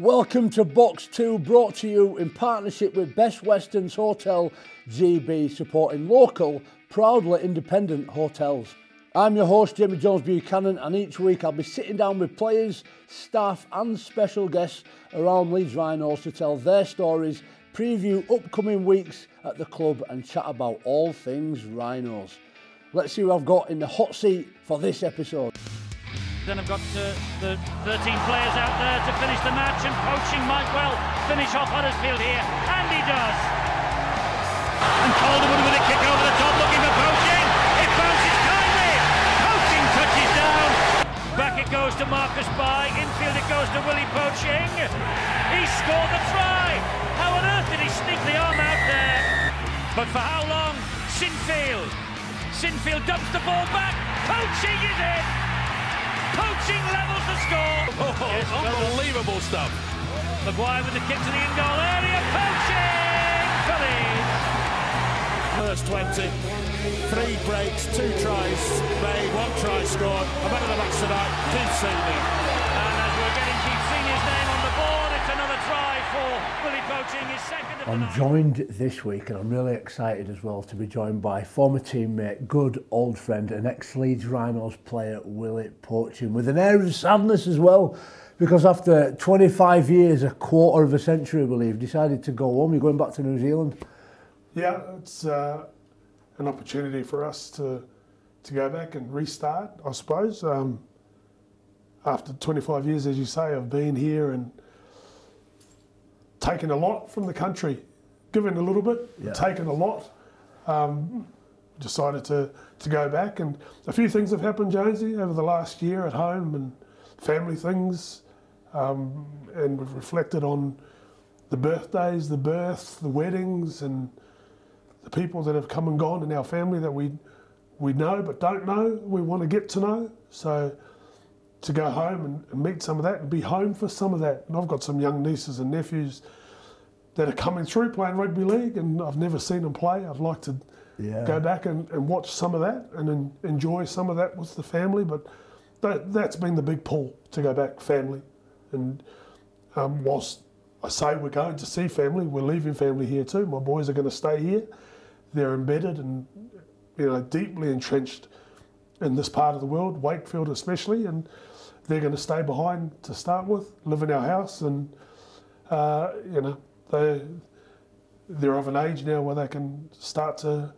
Welcome to Box 2, brought to you in partnership with Best Westerns Hotel GB, supporting local, proudly independent hotels. I'm your host, Jamie Jones Buchanan, and each week I'll be sitting down with players, staff, and special guests around Leeds Rhinos to tell their stories, preview upcoming weeks at the club, and chat about all things Rhinos. Let's see who I've got in the hot seat for this episode. Then I've got uh, the 13 players out there to finish the match, and Poching might well finish off Huddersfield here, and he does. And Calderwood with a kick over the top, looking for Poching. It bounces kindly. Poching touches down. Back it goes to Marcus Bai. Infield it goes to Willie Poching. He scored the try. How on earth did he sneak the arm out there? But for how long? Sinfield. Sinfield dumps the ball back. Poching is in. Poching levels the score. Oh, unbelievable stuff. McGuire with the kick to the in goal area. Poching Leeds. First 20, three breaks, two tries made, one try scored. A man of the match tonight, Keith Senior. I'm joined this week, and I'm really excited as well to be joined by former teammate, good old friend, and ex Leeds Rhinos player, Willie Poching, with an air of sadness as well, because after 25 years, a quarter of a century, I believe, decided to go home. You're going back to New Zealand. Yeah, it's uh, an opportunity for us to to go back and restart, I suppose. Um, after 25 years, as you say, of being here and taken a lot from the country, given a little bit, Yeah. taken a lot. Um, decided to, to go back, and a few things have happened, Jonesy, over the last year at home and family things, um, and we've reflected on the birthdays, the births, the weddings, and the people that have come and gone in our family that we we know but don't know. We want to get to know. So to go home and, and meet some of that and be home for some of that. And I've got some young nieces and nephews that are coming through playing rugby league, and I've never seen them play. I'd like to Yeah. go back and, and watch some of that and en- enjoy some of that with the family. But that, that's been the big pull to go back, family. And um, whilst I say we're going to see family, we're leaving family here too. My boys are going to stay here. They're embedded and you know deeply entrenched in this part of the world, Wakefield especially, and they're going to stay behind to start with, live in our house, and uh, you know they they're of an age now where they can start to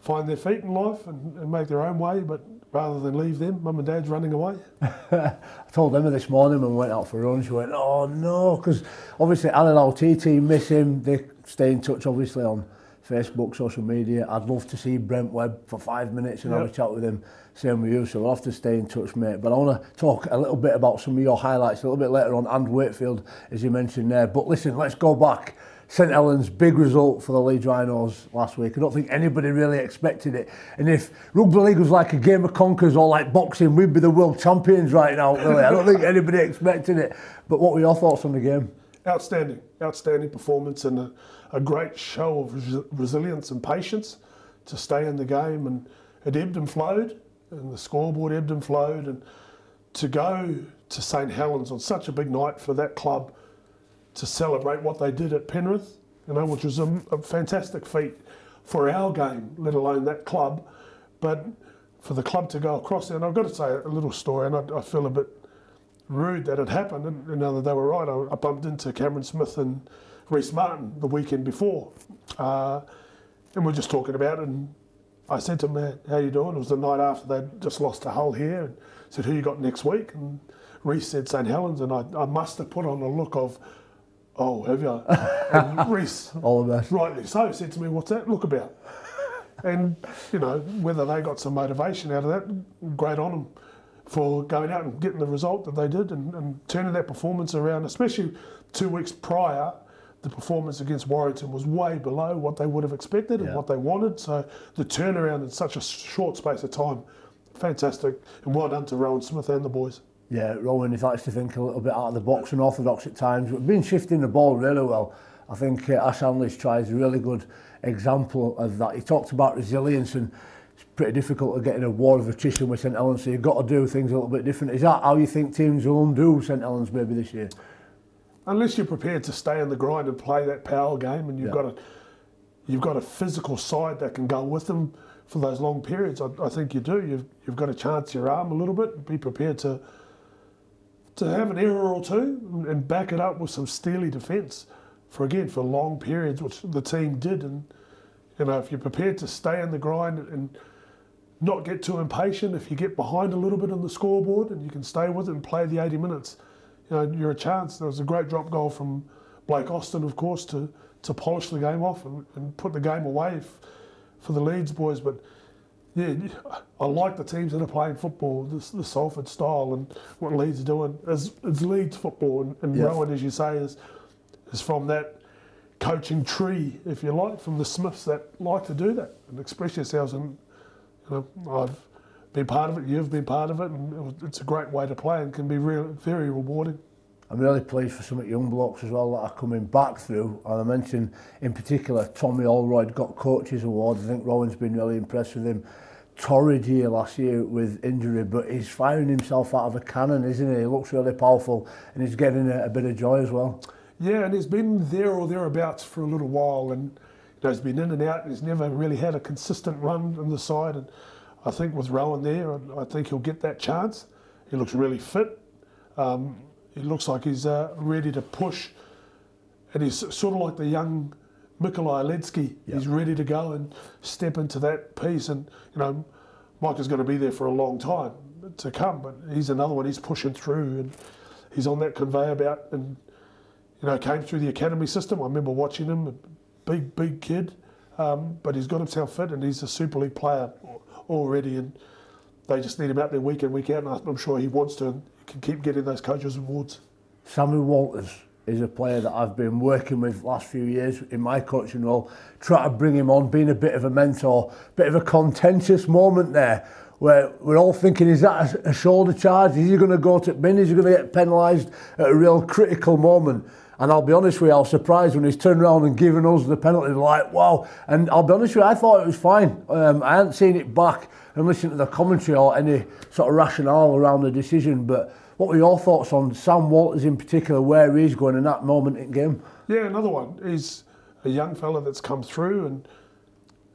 find their feet in life and, and make their own way, but rather than leave them, mum and dad's running away. I told Emma this morning when we went out for a run, she went, oh no, because obviously Alan LTT miss him. They stay in touch obviously on Facebook, social media. I'd love to see Brent Webb for five minutes and have a chat with him. Same with you, so we'll have to stay in touch, mate. But I want to talk a little bit about some of your highlights a little bit later on, and Wakefield, as you mentioned there. But listen, let's go back. St Helens, big result for the Leeds Rhinos last week. I don't think anybody really expected it. And if rugby league was like a game of conkers or like boxing, we'd be the world champions right now, really. I don't think anybody expected it. But what were your thoughts on the game? Outstanding, outstanding performance and a, a great show of res- resilience and patience to stay in the game. And it ebbed and flowed, and the scoreboard ebbed and flowed. And to go to St Helens on such a big night for that club to celebrate what they did at Penrith, you know, which was a, a fantastic feat for our game, let alone that club. But for the club to go across and I've got to say a little story, and I, I feel a bit rude that it happened, and, now that they were right, I, I bumped into Cameron Smith and Rhyse Martin the weekend before, uh, and we are just talking about it, and I said to him, "Man, how you doing?" It was the night after they'd just lost to Hull here, and said, "Who you got next week?" And Rhyse said St Helens, and I, I must have put on a look of, "Oh, have you?" and Rhyse, All the best. rightly so, said to me, "What's that look about?" And you know whether they got some motivation out of that, great on them for going out and getting the result that they did and, and turning that performance around. Especially two weeks prior, the performance against Warrington was way below what they would have expected yeah. and what they wanted. So the turnaround in such a short space of time, fantastic. And well done to Rowan Smith and the boys. Yeah, Rowan, he likes to think a little bit out of the box and orthodox at times, but been shifting the ball really well. I think uh, Ash Anlis tries a really good example of that. He talked about resilience and it's pretty difficult to get in a war of attrition with St Helens, so you've got to do things a little bit different. Is that how you think teams will undo St Helens maybe this year? Unless you're prepared to stay in the grind and play that power game, and you've Yeah. got a you've got a physical side that can go with them for those long periods. I, I think you do. You've you've got to chance your arm a little bit. Be prepared to to have an error or two and- and back it up with some steely defence for again for long periods, which the team did. And you know, if you're prepared to stay in the grind and not get too impatient, if you get behind a little bit on the scoreboard and you can stay with it and play the 80 minutes, you know, you're a chance. There was a great drop goal from Blake Austin, of course, to, to polish the game off and, and put the game away f- for the Leeds boys. But yeah, I like the teams that are playing football, this, the Salford style, and what Leeds are doing. As it's Leeds football, and, and. Rohan, as you say, is is from that coaching tree, if you like, from the Smiths that like to do that and express yourselves. And you know, I've been part of it. You've been part of it, and it was, it's a great way to play and can be real, very rewarding. I'm really pleased for some of the young blokes as well that are coming back through. And I mentioned in particular Tommy Holroyd got coaches award. I think Rohan's been really impressed with him. Torrid here last year with injury, but he's firing himself out of a cannon, isn't he? He looks really powerful and he's getting a, a bit of joy as well. Yeah, and he's been there or thereabouts for a little while, and you know, he's been in and out. And he's never really had a consistent run on the side, and I think with Rohan there, I think he'll get that chance. He looks really fit. Um, he looks like he's uh, ready to push, and he's sort of like the young Mikolaj Oledzki. He's ready to go and step into that piece, and you know, Mike is going to be there for a long time to come, but he's another one. He's pushing through, and he's on that conveyor belt, and you know, came through the academy system. I remember watching him, a big, big kid, um, but he's got himself fit and he's a Super League player already, and they just need him out there week in, week out, and I'm sure he wants to and can keep getting those coaches' awards. Samuel Walters is a player that I've been working with last few years in my coaching role, try to bring him on, being a bit of a mentor, bit of a contentious moment there where we're all thinking, is that a, a shoulder charge? Is he going to go to bin? Is he going to get penalised at a real critical moment? And I'll be honest with you, I was surprised when he's turned around and given us the penalty. Like, wow. And I'll be honest with you, I thought it was fine. Um, I hadn't seen it back and listened to the commentary or any sort of rationale around the decision. But what were your thoughts on Sam Walters in particular, where he's going in that moment in game? Yeah, another one. He's a young fella that's come through and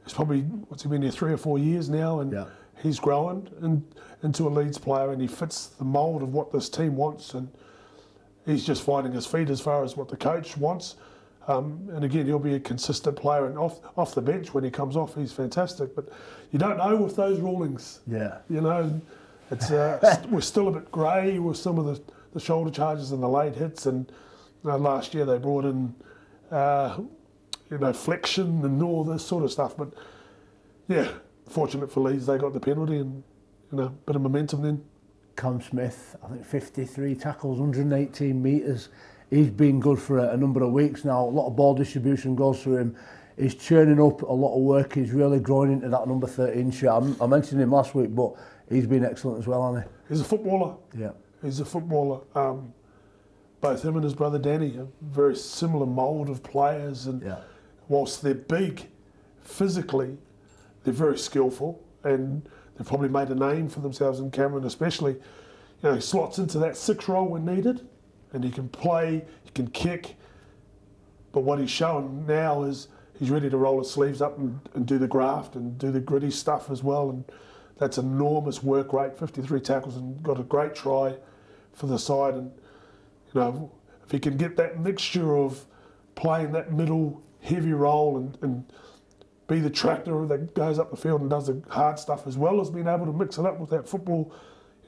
he's probably, what's he been here, three or four years now. And Yeah. he's growing in, into a Leeds player and he fits the mould of what this team wants. And he's just finding his feet as far as what the coach wants. Um, and again, he'll be a consistent player. And off off the bench when he comes off, he's fantastic. But you don't know with those rulings. Yeah. You know, it's uh, we're still a bit grey with some of the, the shoulder charges and the late hits. And you know, last year they brought in, uh, you know, flexion and all this sort of stuff. But yeah, fortunate for Leeds, they got the penalty and you know, bit of momentum then. Cam Smith, I think 53 tackles, 118 metres. He's been good for a, a number of weeks now. A lot of ball distribution goes through him. He's churning up a lot of work. He's really growing into that number 13 shirt. I, I mentioned him last week, but he's been excellent as well, hasn't he? He's a footballer. Yeah. He's a footballer. Um, both him and his brother Danny are very similar mould of players. And yeah. whilst they're big physically, they're very skillful. And... Mm they've probably made a name for themselves in Cameron, especially. You know, he slots into that six role when needed, and he can play, he can kick. But what he's shown now is he's ready to roll his sleeves up and, and do the graft and do the gritty stuff as well. And that's enormous work rate, 53 tackles, and got a great try for the side. And you know, if he can get that mixture of playing that middle heavy role and, and be the tractor that goes up the field and does the hard stuff as well as being able to mix it up with that football,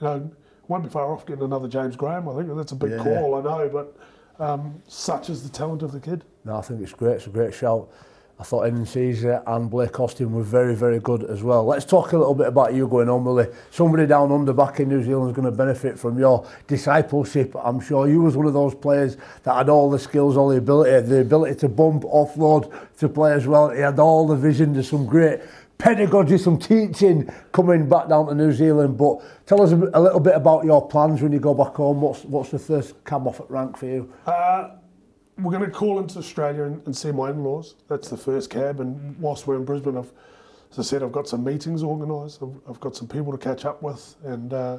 you know, won't be far off getting another James Graham. I think that's a big Yeah. call, I know, but um, such is the talent of the kid. No, I think it's great. It's a great shout. I thought Evan Caesar and Blake Austin were very, very good as well. Let's talk a little bit about you going on, Willie. Somebody down under back in New Zealand is going to benefit from your discipleship, I'm sure. You was one of those players that had all the skills, all the ability, the ability to bump, offload, to play as well. He had all the vision. There's some great pedagogy, some teaching coming back down to New Zealand. But tell us a, a little bit about your plans when you go back home. What's, what's the first cam off at rank for you? Uh, we're going to call into Australia and, and see my in-laws. That's the first cab. And whilst we're in Brisbane, I've, as I said, I've got some meetings organised. I've, I've got some people to catch up with, and uh,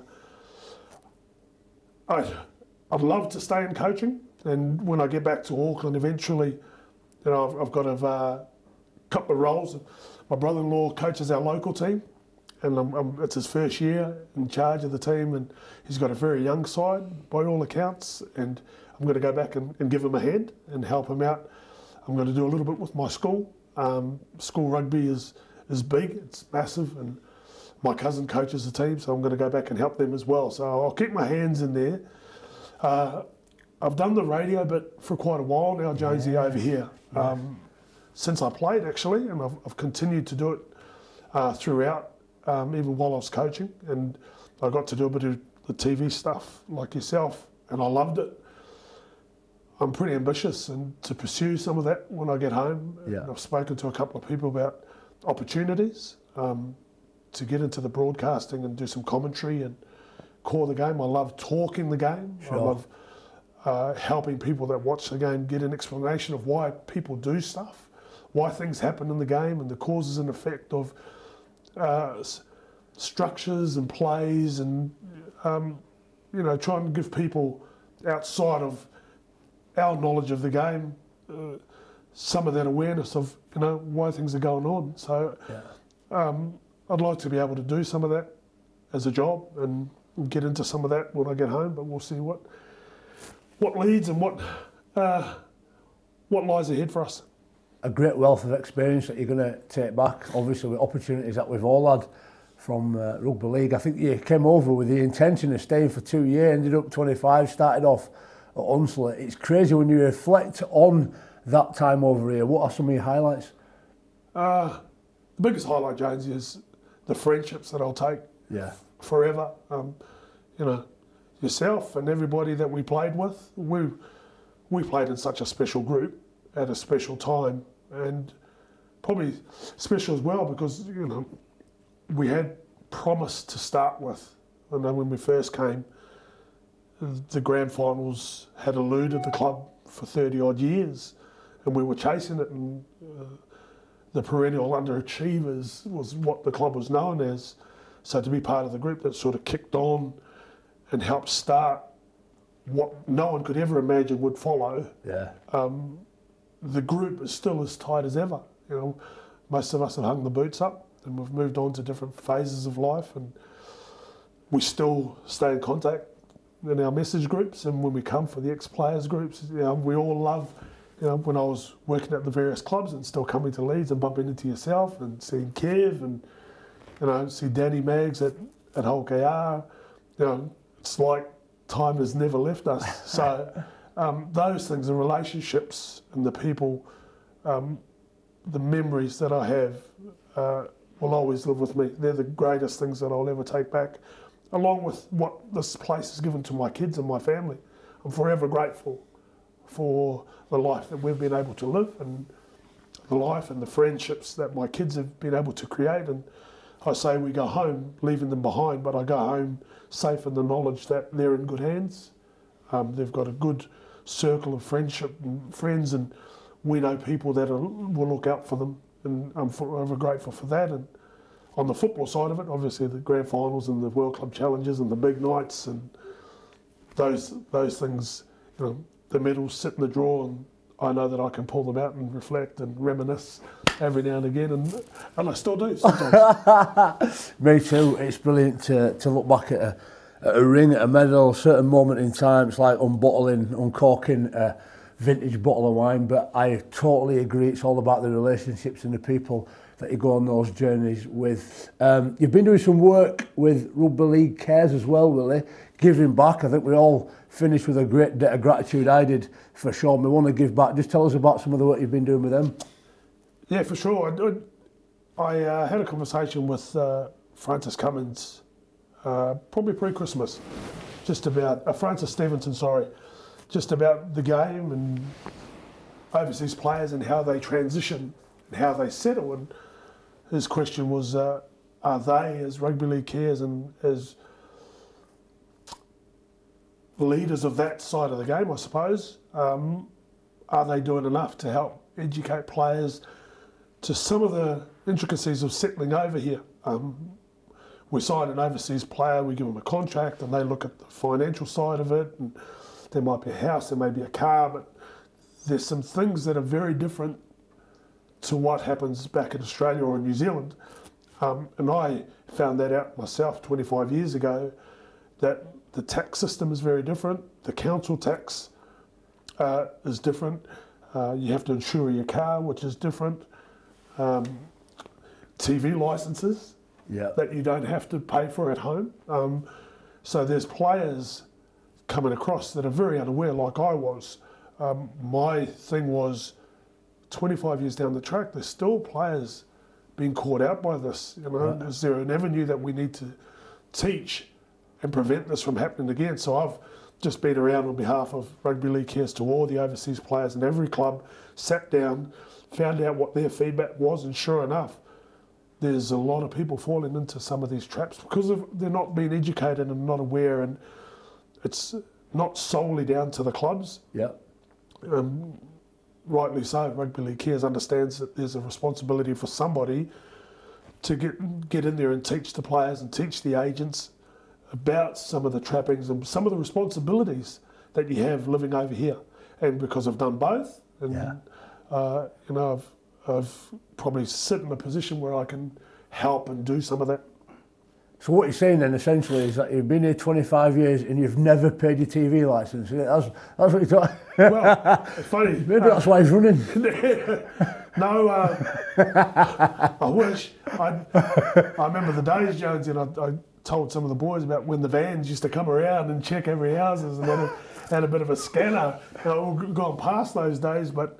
I, I'd love to stay in coaching. And when I get back to Auckland, eventually, you know, I've, I've got a uh, couple of roles. My brother-in-law coaches our local team, and I'm, I'm, it's his first year in charge of the team, and he's got a very young side by all accounts. And I'm going to go back and, and give him a hand and help him out. I'm going to do a little bit with my school. Um, school rugby is is big, it's massive, and my cousin coaches the team, so I'm going to go back and help them as well. So I'll keep my hands in there. Uh, I've done the radio, but for quite a while now, Jonesy, yeah. over here. Um, since I played, actually, and I've, I've continued to do it uh, throughout, um, even while I was coaching. And I got to do a bit of the TV stuff like yourself, and I loved it. I'm pretty ambitious and to pursue some of that when I get home. Yeah. I've spoken to a couple of people about opportunities um, to get into the broadcasting and do some commentary and call the game. I love talking the game. Sure. I love uh, helping people that watch the game get an explanation of why people do stuff, why things happen in the game, and the causes and effect of uh, s- structures and plays, and um, you know, try and give people outside of our knowledge of the game uh, some of that awareness of you know why things are going on. So Yeah. um, I'd like to be able to do some of that as a job and get into some of that when I get home. But we'll see what what leads and what uh, what lies ahead for us. a great wealth of experience that you're going to take back, obviously with opportunities that we've all had from uh, rugby league. I think you came over with the intention of staying for two years, ended up 25, started off at. It's crazy when you reflect on that time over here. What are some of your highlights? Uh, the biggest highlight, Jones, is the friendships that I'll take Yeah. forever. Um, you know, yourself and everybody that we played with. We we played in such a special group at a special time, and probably special as well because you know we had promised to start with. I know when we first came, the grand finals had eluded the club for thirty odd years, and we were chasing it and. Uh, the perennial underachievers was what the club was known as. So to be part of the group that sort of kicked on and helped start what no one could ever imagine would follow, Yeah. the group is still as tight as ever. You know, most of us have hung the boots up and we've moved on to different phases of life and we still stay in contact in our message groups and when we come for the ex-players groups, you know, we all love, you know, when I was working at the various clubs and still coming to Leeds and bumping into yourself and seeing Kev and, you know, see Danny Maggs at, at Hull KR, you know, it's like time has never left us. So um, those things, the relationships and the people, um, the memories that I have uh, will always live with me. They're the greatest things that I'll ever take back, along with what this place has given to my kids and my family. I'm forever grateful for the life that we've been able to live and the life and the friendships that my kids have been able to create. And I say we go home leaving them behind, but I go home safe in the knowledge that they're in good hands. Um, they've got a good circle of friendship and friends, and we know people that are, will look out for them, and I'm forever grateful for that. And on the football side of it, obviously the grand finals and the World Club Challenges and the big nights and those those things, you know, the medals sit in the drawer and I know that I can pull them out and reflect and reminisce every now and again, and, and I still do sometimes. Me too. It's brilliant to, to look back at a, at a ring, at a medal, a certain moment in time. It's like unbottling, uncorking a vintage bottle of wine. But I totally agree. It's all about the relationships and the people. That you go on those journeys with. Um, you've been doing some work with Rugby League Cares as well, Willie. Giving back. I think we all finished with a great debt of gratitude. I did for sure. We want to give back. Just tell us about some of the work you've been doing with them. Yeah, for sure. I, I uh, had a conversation with uh, Francis Cummins uh, probably pre-Christmas, just about uh, Francis Stevenson, sorry, just about the game and overseas players and how they transition and how they settle. And his question was, uh, are they, as rugby league cares and as leaders of that side of the game, I suppose, um, are they doing enough to help educate players to some of the intricacies of settling over here? Um, we sign an overseas player, we give them a contract, and they look at the financial side of it and there might be a house, there may be a car, but there's some things that are very different to what happens back in Australia or in New Zealand. Um, and I found that out myself 25 years ago that the tax system is very different. The council tax uh, is different. Uh, you have to insure your car, which is different. Um, TV licenses Yeah. that you don't have to pay for at home. Um, so there's players coming across that are very unaware, like I was. Um, my thing was 25 years down the track, there's still players being caught out by this. You know, is there an avenue that we need to teach and prevent this from happening again? So I've just been around on behalf of Rugby League Cares to all the overseas players in every club, sat down, found out what their feedback was, and sure enough, there's a lot of people falling into some of these traps because of, they're not being educated and not aware, and it's not solely down to the clubs. Yeah. Um, rightly so, Rugby League Cares understands that there's a responsibility for somebody to get get in there and teach the players and teach the agents about some of the trappings and some of the responsibilities that you have living over here. And because I've done both, and Yeah. uh, you know, I've I've probably sit in a position where I can help and do some of that. So what you're saying then essentially is that you've been here 25 years and you've never paid your TV licence. That's, that's what you're talking Well, it's funny. Maybe that's why he's running. no, uh, I wish. I, I remember the days, Jonesy, and I, I told some of the boys about when the vans used to come around and check every houses and then had a bit of a scanner. We've gone past those days, but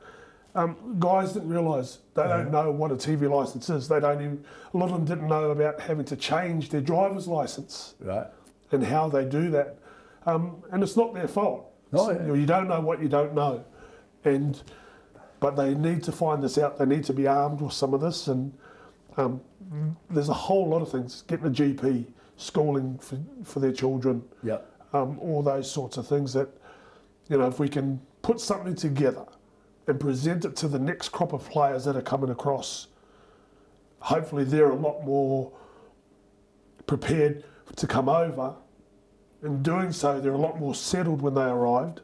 um, guys didn't realise they don't know what a TV licence is. They don't even. A lot of them didn't know about having to change their driver's licence Right. and how they do that. Um, and it's not their fault. No, yeah. you, you don't know what you don't know, and but they need to find this out. They need to be armed with some of this, and um, there's a whole lot of things. Getting a GP, schooling for, for their children, Yeah. um, all those sorts of things that you know if we can put something together and present it to the next crop of players that are coming across, hopefully they're a lot more prepared to come over. In doing so, they're a lot more settled when they arrived,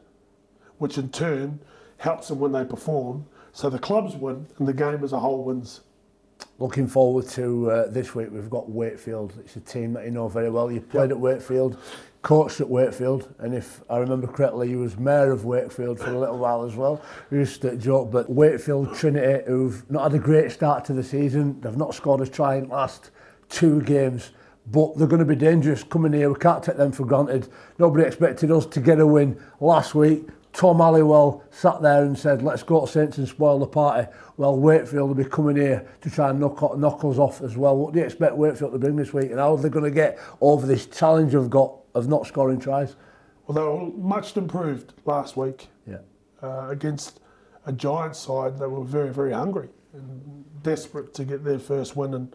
which in turn helps them when they perform. So the clubs win and the game as a whole wins. Looking forward to uh, this week. We've got Wakefield. It's a team that you know very well. You played at Wakefield, coached at Wakefield, and if I remember correctly, he was mayor of Wakefield for a little while as well. We used to joke, but Wakefield Trinity, who've not had a great start to the season, they've not scored a try in the last two games. But they're going to be dangerous coming here. We can't take them for granted. Nobody expected us to get a win last week. Tom Halliwell sat there and said, let's go to Saints and spoil the party. Well, Wakefield will be coming here to try and knock, knock us off as well. What do you expect Wakefield to bring this week? And how are they going to get over this challenge of got of not scoring tries? Well, they were much improved last week Yeah. uh, against a giant side that were very, very hungry and desperate to get their first win. And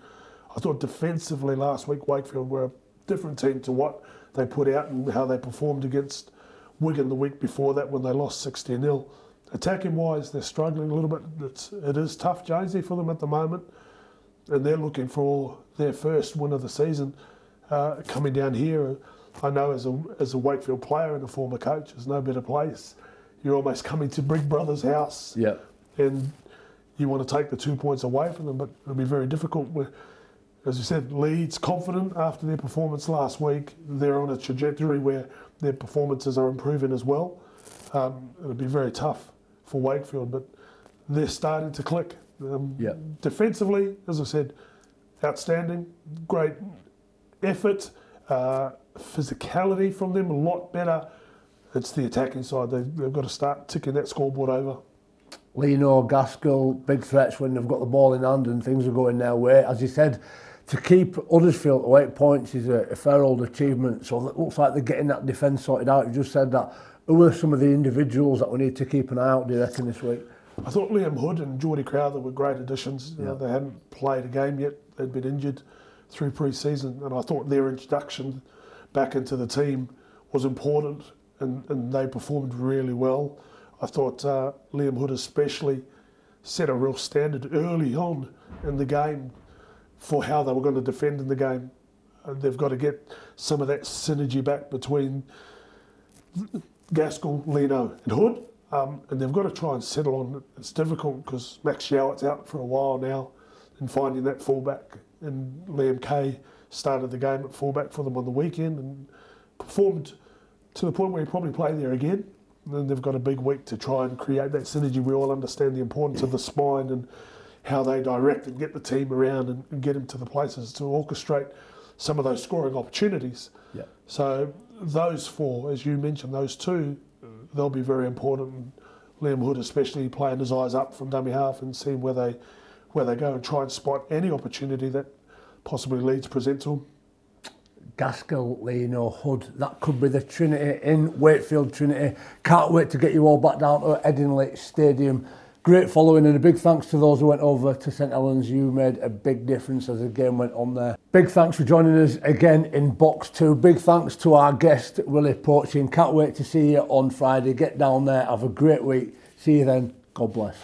I thought defensively last week, Wakefield were a different team to what they put out and how they performed against Wigan the week before that when they lost 16 0. Attacking wise, they're struggling a little bit. It's, it is tough, Jonesy, for them at the moment. And they're looking for their first win of the season uh, coming down here. I know as a, as a Wakefield player and a former coach, there's no better place. You're almost coming to Big Brother's house Yeah. and you want to take the two points away from them, but it'll be very difficult. We're, as you said, Leeds confident after their performance last week. They're on a trajectory where their performances are improving as well. Um, it'll be very tough for Wakefield, but they're starting to click. Um, Yeah. Defensively, as I said, outstanding, great effort, uh, physicality from them a lot better. It's the attacking side. They've, they've got to start ticking that scoreboard over. Leno, Gaskell, big threats when they've got the ball in hand and things are going their way. As you said, to keep Huddersfield to eight points is a, a fair old achievement. So it looks like they're getting that defence sorted out. You just said that. Who are some of the individuals that we need to keep an eye out, do you reckon, this week? I thought Liam Hood and Geordie Crowther were great additions. Yeah. You know, they hadn't played a game yet, they'd been injured. Through pre-season, and I thought their introduction back into the team was important, and, and they performed really well. I thought uh, Liam Hood especially set a real standard early on in the game for how they were going to defend in the game. And they've got to get some of that synergy back between Gaskell, Lino, and Hood. Um, and they've got to try and settle on it. It's difficult because Max Jowett's out for a while now and finding that fullback. And Liam Kay started the game at fullback for them on the weekend and performed to the point where he probably play there again. And then they've got a big week to try and create that synergy. We all understand the importance of the spine and how they direct and get the team around and, and get them to the places to orchestrate some of those scoring opportunities. Yeah. So those four, as you mentioned, those two, they'll be very important. Liam Hood, especially playing his eyes up from dummy half and seeing where they where they go and try and spot any opportunity that possibly Leeds present to them. Gaskell, Lino, Hood, that could be the Trinity in Wakefield Trinity. Can't wait to get you all back down to Headingley Stadium. Great following and a big thanks to those who went over to St Helens. You made a big difference as the game went on there. Big thanks for joining us again in box two. Big thanks to our guest, Willie Poching. Can't wait to see you on Friday. Get down there, have a great week. See you then. God bless.